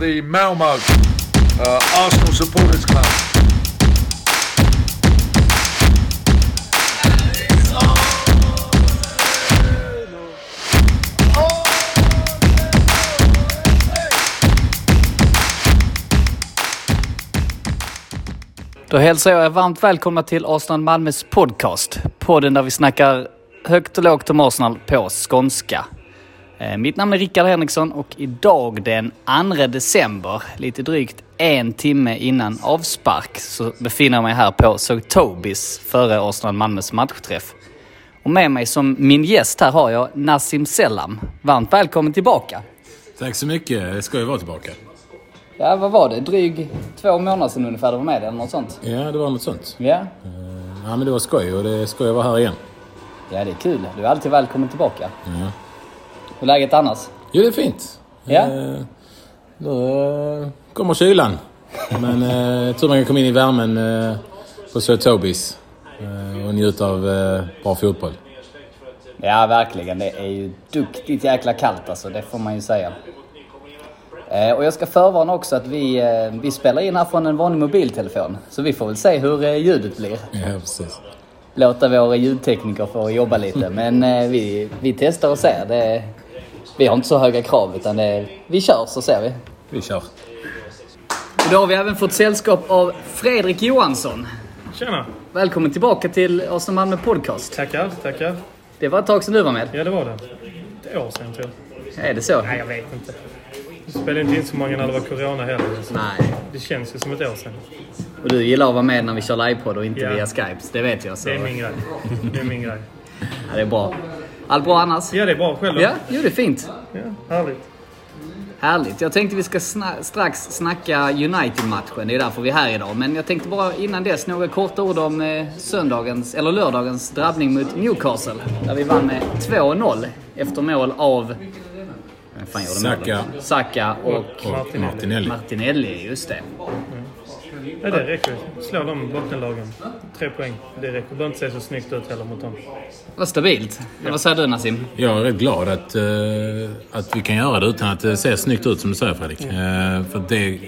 the Malmo uh, Arsenal Supporters Club. Då hälsar jag er varmt välkomna till Arsenal Malmös podcast. Podden där vi snackar högt och lågt om Arsenal på skånska. Eh, Mitt namn är Rickard Henriksson och idag den 2 december, lite drygt en timme innan avspark, så befinner jag mig här på Tobis före Arsenal Malmös matchträff. Och med mig som min gäst här har jag Nassim Selam. Varmt välkommen tillbaka! Tack så mycket. Det ska ju vara tillbaka. Ja, vad var det? Dryg två månader sedan ungefär du var med eller något sånt? Ja, det var något sånt. Ja. Eh, Ja, men det var skoj och det är skoj att vara här igen. Ja, det är kul. Du är alltid välkommen tillbaka. Ja. Hur är läget annars? Jo, det är fint. Ja. Eh, Nu eh, kommer kylan. Men eh, tror man kan komma in i värmen eh, på Sir Tobis eh, och njuta av eh, bra fotboll. Ja, verkligen. Det är ju duktigt jäkla kallt alltså, det får man ju säga. Eh, och jag ska förvarna också att vi, eh, vi spelar in här från en vanlig mobiltelefon. Så vi får väl se hur eh, ljudet blir. Ja, precis. Låta våra ljudtekniker få jobba lite. Men eh, vi, vi testar och ser. Det, vi har inte så höga krav utan det, vi kör så ser vi. Vi kör. Då har vi även fått sällskap av Fredrik Johansson. Tjena! Välkommen tillbaka till Arsenal Malmö Podcast. Tackar, tackar. Det var ett tag sedan du var med. Ja, det var det. Ett år sedan tror jag. Är det så? Nej, jag vet inte. Det spelade inte in så många när det var corona heller. Nej. Det känns ju som ett år sedan. Och du gillar att vara med när vi kör livepodd och inte Ja. via Skype. Det vet jag. Så. Det är min grej. Det är min grej. Ja, det är bra. Allt bra annars? Ja, det är bra. Själv då? Ja, jo det är fint. ja härligt. Härligt. Jag tänkte vi ska sna- strax snacka United-matchen. Det är därför vi är här idag. Men jag tänkte bara innan dess några korta ord om eh, söndagens, eller lördagens drabbning mot Newcastle. Där vi vann med 2-0 efter mål av... Vem fan gjorde Saka. Saka och Och Martinelli. Martinelli. Martinelli, just det. Ja, det räcker. Slå de bottenlagen. Tre poäng. Det räcker. Det behöver inte se så snyggt ut heller mot dem. Vad stabilt. Vad säger du Nassim? Jag är rätt glad att, eh, att vi kan göra det utan att det ser snyggt ut som du säger Fredrik. Eh, för det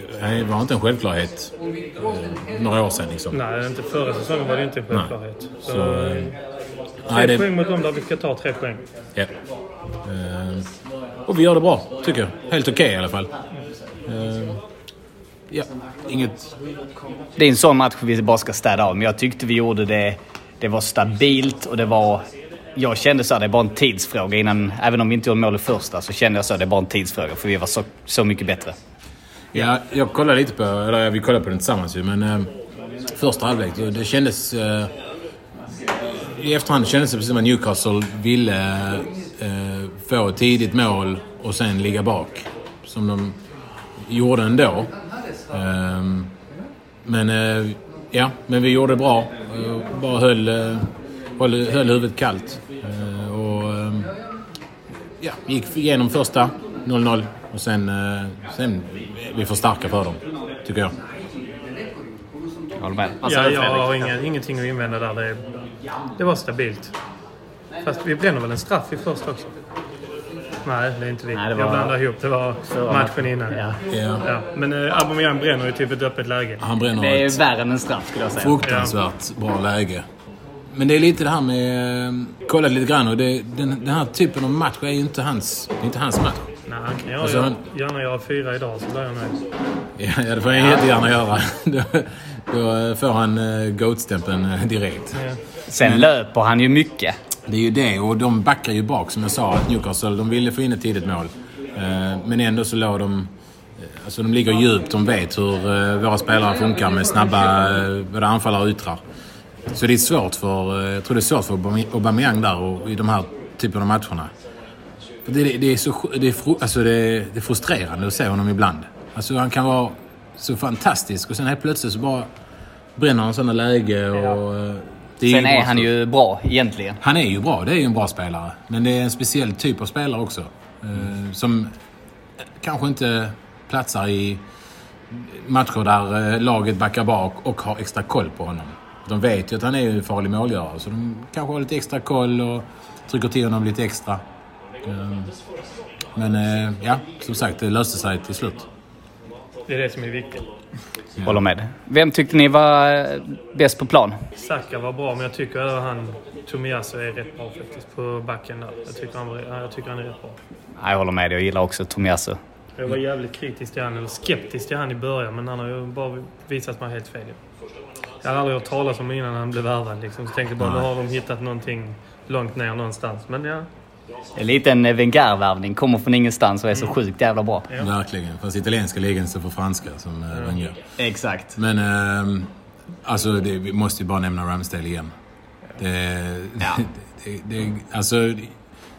var inte en självklarhet eh, några år sedan liksom. Nej, inte förra säsongen var det inte en självklarhet. Så, Så, eh, tre Nej, det, poäng mot dem där vi ska ta tre poäng. ja. Och vi gör det bra, tycker jag. Helt okej i alla fall. Ja, inget... Det är en sån match vi bara ska städa av, men jag tyckte vi gjorde det. Det var stabilt och det var... Jag kände så här, det är bara en tidsfråga innan... Även om vi inte gjorde mål i första så kände jag så här, det är bara en tidsfråga för vi var så, så mycket bättre. Ja, jag kollade lite på, eller vi kollade på den tillsammans ju, men eh, första halvlek, det, kändes... Eh, I efterhand kändes det precis som att Newcastle ville eh, få ett tidigt mål och sen ligga bak. Som de gjorde ändå. Eh, men eh, ja, men vi gjorde det bra. Eh, bara höll, eh, höll, höll huvudet kallt. Och eh, ja, gick igenom första 0-0 och sen, sen är vi för starka för dem, tycker jag. Jag håller med. Vad Ja, jag har inga, ingenting att invända där. Det, det var stabilt. Fast vi bränner väl en straff i första också? Nej, det är inte vi. Nej, det var- Jag blandar ihop. Det var matchen innan. Ja. Ja. Ja, men äh, Aubameyang bränner ju typ ett öppet läge. Han bränner Det är ett värre än en straff skulle jag säga. fruktansvärt bra läge. Men det är lite det här med... eh, Kolla lite grann och det, den, den här typen av match är ju inte hans, inte hans match. Nej, han kan göra, Alltså, han- gärna göra fyra idag så blir jag nöjd. Ja, ja, det får han jättegärna göra. Då, då får han uh, GOAT-stämpeln eh, direkt. Ja. Sen löper han ju mycket. Det är ju det och de backar ju bak som jag sa. Newcastle, de ville få in ett tidigt mål. Eh, men ändå så låg de... Eh, alltså de ligger djupt, de vet hur eh, våra spelare funkar med snabba både anfallare och yttrar. Så det är svårt för... Jag tror det är svårt för Aubameyang där och i de här typen av matcherna. Det, det, är så, det, är, alltså det, det är frustrerande att se honom ibland. Alltså han kan vara så fantastisk och sen helt plötsligt så bara bränner han sådana läge och eh, det Sen är han ju bra egentligen. han är ju bra, det är ju en bra spelare. Men det är en speciell typ av spelare också. Eh, som kanske inte platsar i matcher där eh, laget backar bak och har extra koll på honom. De vet ju att han är en farlig målgörare, så de kanske har lite extra koll och trycker till honom lite extra. Eh, men eh, ja, som sagt, det löste sig till slut. Det är det som är viktigt. Håller med. Vem tyckte ni var eh, bäst på plan? Saka var bra, men jag tycker att han Tomiyasu är rätt bra faktiskt på backen där. Jag tycker han, var, jag tycker han är rätt bra. Ja, Jag håller med. Jag gillar också Tomiyasu. Jag var jävligt kritisk till han, eller skeptisk till han i början, men han har ju bara visat mig helt fel. Jag hade aldrig hört talas om innan han blev värvad liksom. Så tänkte bara, nu har de hittat någonting långt ner någonstans. Men ja, Det är lite en Wenger-värvning. Kommer från ingenstans och är så sjukt jävla bra. Ja. Verkligen. Fast italienska ligan står för franska som ja. Wenger. Exakt. Men ehm, alltså, det, vi måste ju bara nämna Ramsdale igen. Det, Ja. det, det, alltså,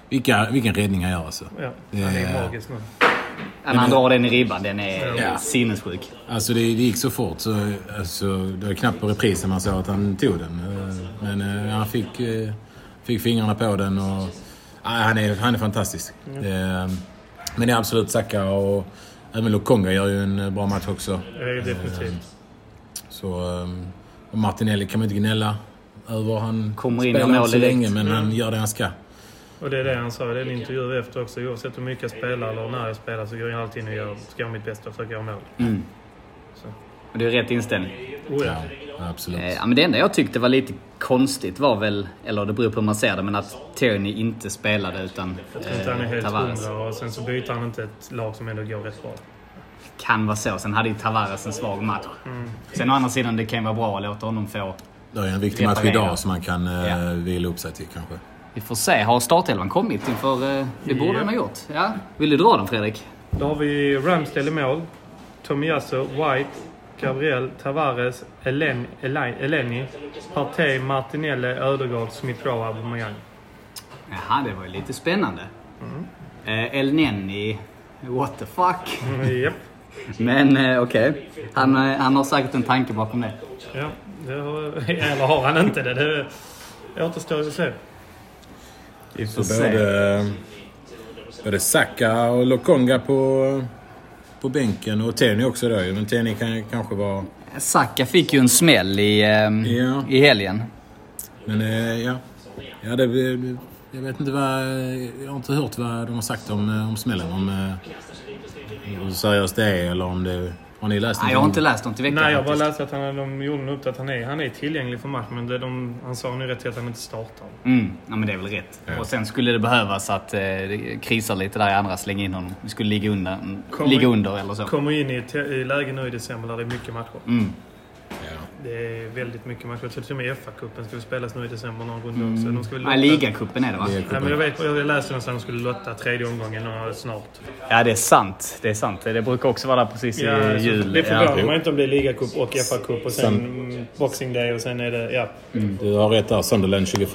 vilka, vilken räddning han gör alltså. ja. Det- han är magisk nu. När han drar den i ribban, den är Ja. sinnessjuk. Alltså det, det gick så fort så alltså, det var knappt på reprisen man såg att han tog den. Eh, Men eh, han fick, eh, fick fingrarna på den och... Han, är, han är fantastisk. Det, men det är absolut Saka och även Lokonga gör ju en eh, bra match också. Det är definitivt. Så, eh, och Martinelli kan man inte gnälla över. Han Kommer in spelar inte så direkt. länge men han gör det han ska. Och det är det han sa i den intervjun efter också. Oavsett hur mycket jag spelar eller när jag spelar så går jag alltid in och gör, ska göra mitt bästa och försöka göra mål. Mm. Så. Och det är rätt inställning. Oh, ja. Ja, absolut. Eh, Ja, men det enda jag tyckte var lite konstigt var väl, eller det beror på hur man ser det, men att Tierney inte spelade utan Jag tror inte han är eh, helt Tavares. hundra och sen så byter han inte ett lag som ändå går rätt bra. Kan vara så. Sen hade ju Tavares en svag match. Mm. Sen å andra sidan, det kan ju vara bra att låta honom få... Det är en viktig match Reparera. idag som man kan eh, Ja. vila upp sig till kanske. Vi får se. Har startelvan kommit inför... eh, Det borde Ja. den ha gjort. Ja. Vill du dra den Fredrik? Då har vi Ramsdale i mål. Tomiyasu, White, Gabriel, Tavares, Elen, Elen, Eleni, Partey, Martinelli, Ödegaard, Smith Rowe, Aubameyang. Jaha, det var ju lite spännande. Mm. Eh, El Nenni... What the fuck? Mm, Japp. Men eh, okej. Han, eh, han har säkert en tanke bakom det. Ja, det har, eller har han inte det? Det återstår ju att se. Vi får både, både Saka och Lokonga på, på bänken och Tenny också ju. Men Tenny kan ju kanske vara... Saka fick ju en smäll i, ehm, Ja. i helgen. Men eh, ja. ja det, jag vet inte vad... Jag har inte hört vad de har sagt om, eh, om smällen. Om eh, hur seriöst det är eller om det... Har ni läst Nej, jag har inte läst något i veckan Nej, jag bara läste att han, de gjorde något att han är, han är tillgänglig för match, men det de, han sa nu rätt till att han inte startar. Mm, ja men det är väl rätt. Ja. Och sen skulle det behövas att eh, det krisar lite där i andra, slänga in honom. Vi skulle ligga under, Kommer- ligga under eller så. Kommer in i i läge nu i december där det är mycket matcher. Mm. Ja. Det är väldigt mycket matcher. Jag tror till och med FA-cupen skulle spelas nu i december någon runda också. De ska väl Nej, ligacupen är det va? Nej, men jag, vet, jag läste någonstans att de skulle lotta tredje omgången snart. Ja, det är sant. Det är sant. Det brukar också vara där precis i Ja, så jul. det förvånar Ja. mig inte om det är ligacup och FA-cup och sen mm, Boxing Day och sen är det... Ja. Du har rätt där. Sunderland 21.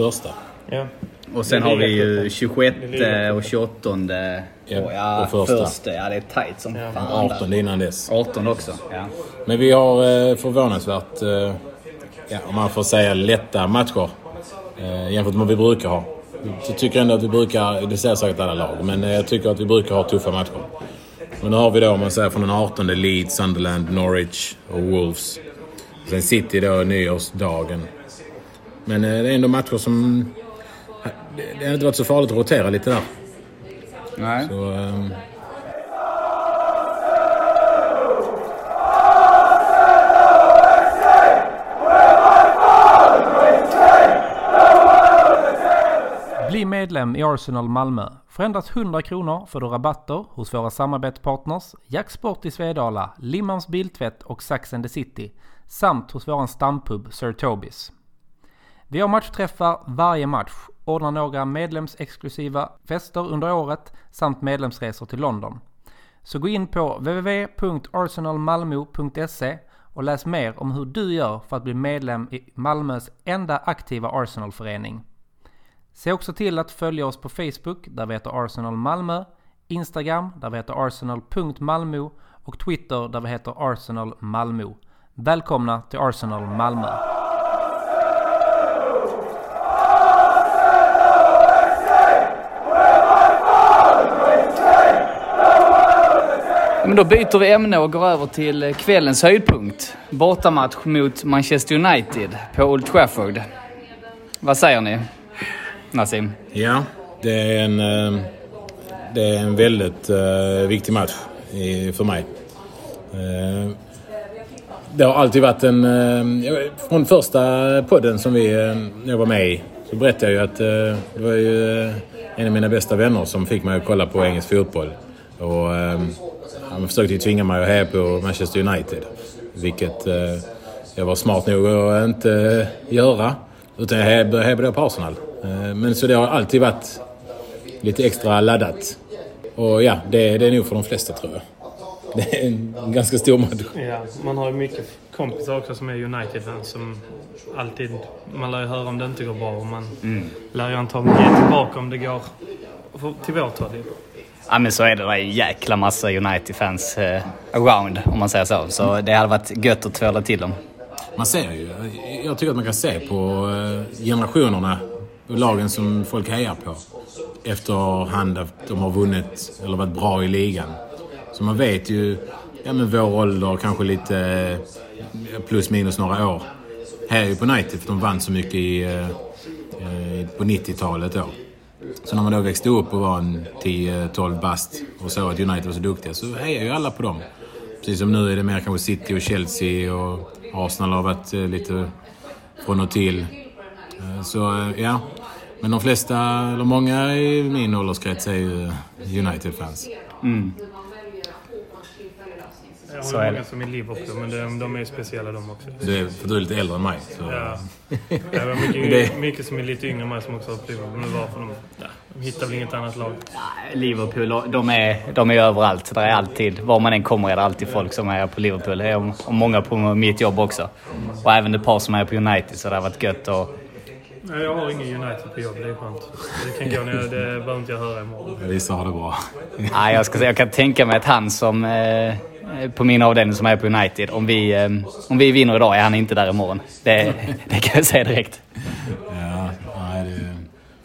ja. Och sen har vi ju ligacupen. 26 Det är ligacupen. och 28. Ja, och ja, och första. första. Ja, det är tajt som Ja. fan. 18 innan dess. 18 också. Ja. Men vi har eh, förvånansvärt, eh, ja, om man får säga lätta matcher eh, jämfört med vad vi brukar ha. Jag tycker ändå att vi brukar, det säger säkert alla lag, men jag tycker att vi brukar ha tuffa matcher. Men nu har vi då, om man säger från den 18 Leeds, Sunderland, Norwich och Wolves. Sen City då nyårsdagen. Men det är ändå matcher som... Det, det har inte varit så farligt att rotera lite där. Nej. Så, ehm, Bli medlem i Arsenal Malmö. För endast 100 kronor får du rabatter hos våra samarbetspartners Jacksport i Svedala, Limmans Biltvätt och Sax and the City samt hos våran stampub Sir Tobis. Vi har matchträffar varje match, ordnar några medlemsexklusiva fester under året samt medlemsresor till London. Så gå in på www.arsenalmalmo.se och läs mer om hur du gör för att bli medlem i Malmös enda aktiva Arsenalförening. Se också till att följa oss på Facebook där vi heter Arsenal Malmö, Instagram där vi heter arsenal.malmo och Twitter där vi heter Arsenal Malmö. Välkomna till Arsenal Malmö! Då byter vi ämne och går över till kvällens höjdpunkt. Bortamatch mot Manchester United på Old Trafford. Vad säger ni? Nassim? Ja, det är en, eh, det är en väldigt eh, viktig match för mig. Eh, det har alltid varit en... Från första podden som vi, jag var med i så berättade jag ju att det var ju en av mina bästa vänner som fick mig att kolla på engelsk fotboll. Och han försökte ju tvinga mig att heja på Manchester United. Vilket eh, jag var smart nog att inte göra. Utan jag började heja på Arsenal. Eh, Men så det har alltid varit lite extra laddat. Och ja, det, det är nog för de flesta tror jag. Det är en ganska stor match. Ja, man har ju mycket kompisar också som är United-fans som alltid... Man lär ju höra om det inte går bra och man lär ju antagligen ge tillbaka om det går till vårt håll. Ja men så är det. Det är en jäkla massa United-fans eh, around om man säger så. Så det hade varit gött att tvåla till dem. Man ser ju, jag tycker att man kan se på eh, generationerna och lagen som folk hejar på. Efterhand att de har vunnit eller varit bra i ligan. Så man vet ju, ja men vår ålder, kanske lite eh, plus minus några år. Här är ju på United för de vann så mycket i, eh, på 90-talet då. Så när man då växte upp och var en 10-12 bast och såg att United var så duktiga så hejade ju alla på dem. Precis som nu är det mer kanske City och Chelsea och Arsenal har varit eh, lite från och till. Eh, så eh, ja, men de flesta, eller många i min ålderskrets är ju United-fans. Mm. Jag har är många det. som är Liverpool, men de, de är ju speciella de också. Du är, för du är lite äldre än mig. Så. Ja. Det var mycket, Det- mycket som är lite yngre än mig som också har Liverpool. Men varför de, de hittar väl inget annat lag. Liverpool, de är, de är överallt. Det är alltid, var man än kommer är det alltid folk som är på Liverpool. Det är många på mitt jobb också. Och även ett par som är på United, så det har varit gött att... Nej, jag har ingen United på jobb, det är skönt. Det kan gå ner, det behöver inte jag höra imorgon. Vissa har det bra. Nej, jag, ska säga, jag kan tänka mig att han som... Eh, på min avdelning som är på United, om vi, eh, om vi vinner idag är han inte där imorgon. Det, det kan jag säga direkt. Ja, nej, det,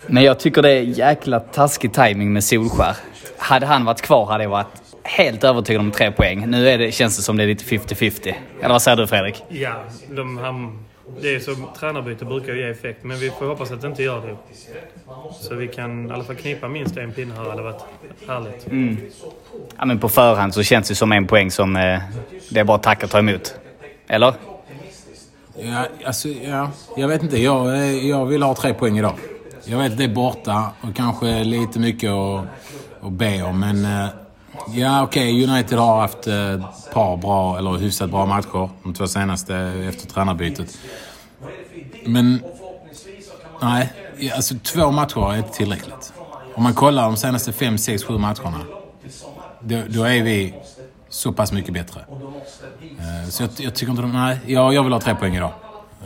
Men jag tycker det är jäkla taskig timing med Solskär. Hade han varit kvar hade jag varit helt övertygad om tre poäng. Nu är det, känns det som det är lite 50-50. Eller vad säger du Fredrik? Ja, de, han, det är så, tränarbyte brukar ju ge effekt, men vi får hoppas att det inte gör det. Så vi kan i alla fall knipa minst en pinne här, hade varit härligt. Ja, men på förhand så känns det som en poäng som eh, det är bara att tacka och ta emot. Eller? ja, alltså, ja, jag vet inte. Jag, eh, jag vill ha tre poäng idag. Jag vet att det är borta och kanske lite mycket att, att be om, men... Ja, okej. United har haft ett par bra, eller hyfsat bra matcher. De två senaste efter tränarbytet. Men... Nej, alltså två matcher är inte tillräckligt. Om man kollar de senaste fem, sex, sju matcherna. Då, då är vi så pass mycket bättre. Eh, så jag, jag tycker inte de... Nej, jag, jag vill ha tre poäng idag.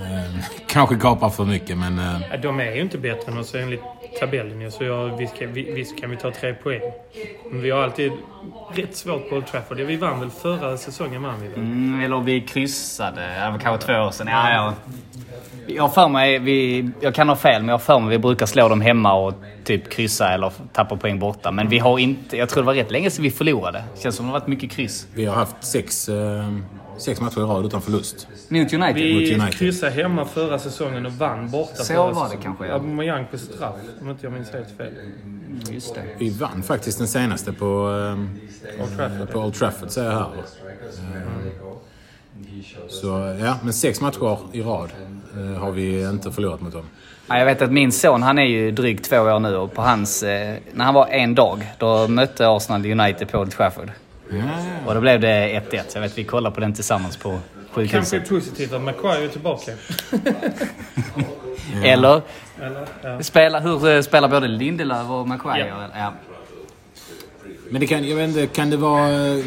Eh, Kanske gapar för mycket, men... eh, De är ju inte bättre än oss enligt tabellen så jag, visst, kan, vi- visst kan vi ta tre poäng. Men vi har alltid rätt svårt på Old Trafford. Vi vann väl förra säsongen, vann vi väl? Mm, eller vi kryssade. Det var kanske två år sedan. Ja, ja. Jag för mig, vi, jag kan ha fel, men jag för mig vi brukar slå dem hemma och typ kryssa eller tappa poäng borta. Men vi har inte... Jag tror det var rätt länge sedan vi förlorade. Känns som det har varit mycket kryss. Vi har haft sex, eh, sex matcher i rad utan förlust. Mot United? Vi United. kryssade hemma förra säsongen och vann borta. Så förra var det säsongen. kanske, ja. Aubameyang på straff, om inte jag minns helt fel. Just det. Vi vann faktiskt den senaste på, eh, Old Trafford. på Old Trafford, säger jag här. Eh, Så ja, men sex matcher i rad eh, har vi inte förlorat mot dem. Ja, jag vet att min son, han är ju drygt två år nu och på hans... Eh, när han var en dag, då mötte Arsenal United på Old Trafford. Och då blev det 1-1. Så jag vet vi kollade på den tillsammans på Kanske sjukhuset. positivt att Maguire är tillbaka. Eller? Eller? Ja. Spela, hur eh, spelar både Lindelöf och Maguire? Ja. Ja. Men det kan, jag vet inte, kan det vara eh,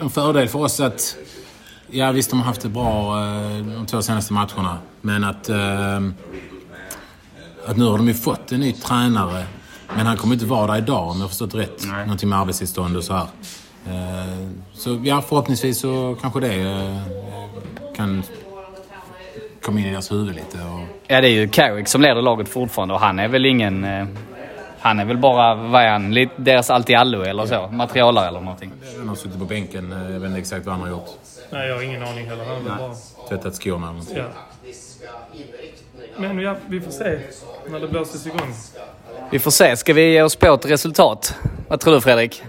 en fördel för oss att... Ja visst, de har haft det bra eh, de två senaste matcherna. Men att... Att nu har de ju fått en ny tränare. Men han kommer inte vara där idag om jag har förstått rätt. Nej. Någonting med arbetstillstånd och så här. Eh, Så ja, förhoppningsvis så kanske det eh, kan komma in i deras huvud lite. Och, ja, det är ju Carrick som leder laget fortfarande och han är väl ingen... Eh, han är väl bara, vad är han? Lite deras allt i allo eller så? Materialare eller någonting. han har suttit på bänken. Jag vet inte exakt vad han har gjort. Nej, jag har ingen aning heller. Han är väl bara... Tvättat skorna eller någonting. Ja. Men ja, vi får se när det blåses igång. Vi får se. Ska vi ge oss på ett resultat? Vad tror du Fredrik?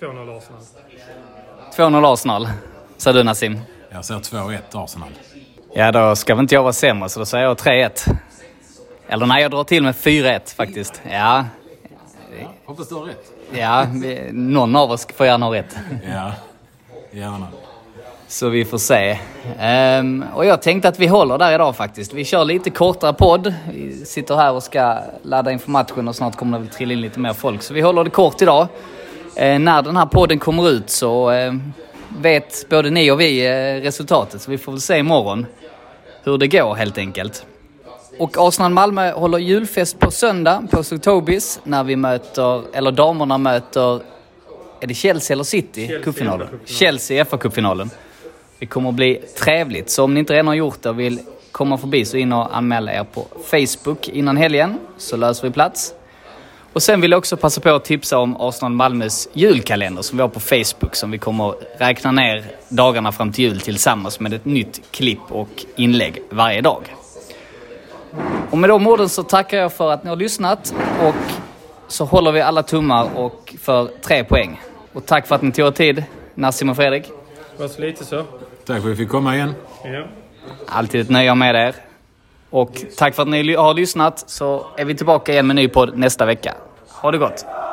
2-0 Arsenal. 2-0 Arsenal. Säger du Nassim? Jag säger 2-1 Arsenal. Ja, då ska väl inte jag vara sämre, så då säger jag 3-1. Eller nej, jag drar till med 4-1 faktiskt. Ja, Hoppas du har rätt. ja vi, någon av oss får gärna ha rätt. Ja, gärna. Så vi får se. Ehm, och jag tänkte att vi håller där idag faktiskt. Vi kör lite kortare podd. Vi sitter här och ska ladda inför matchen och snart kommer det väl trilla in lite mer folk. Så vi håller det kort idag. Ehm, när den här podden kommer ut så ehm, vet både ni och vi eh, resultatet. Så vi får väl se imorgon hur det går helt enkelt. Och Arsenal Malmö håller julfest på söndag på Tobis när vi möter, eller damerna möter, är det Chelsea eller City? Chelsea Cupfinalen. Chelsea FA-cupfinalen. Det kommer att bli trevligt. Så om ni inte redan har gjort det och vill komma förbi så in och anmäla er på Facebook innan helgen så löser vi plats. Och sen vill jag också passa på att tipsa om Arsenal Malmös julkalender som vi har på Facebook som vi kommer att räkna ner dagarna fram till jul tillsammans med ett nytt klipp och inlägg varje dag. Och med de orden så tackar jag för att ni har lyssnat och så håller vi alla tummar och för tre poäng. Och tack för att ni tog er tid, Nassim och Fredrik. Det var så lite så. Tack för att vi fick komma igen. Ja. Alltid ett nöje med er. Och tack för att ni har lyssnat så är vi tillbaka igen med en ny podd nästa vecka. Ha det gott!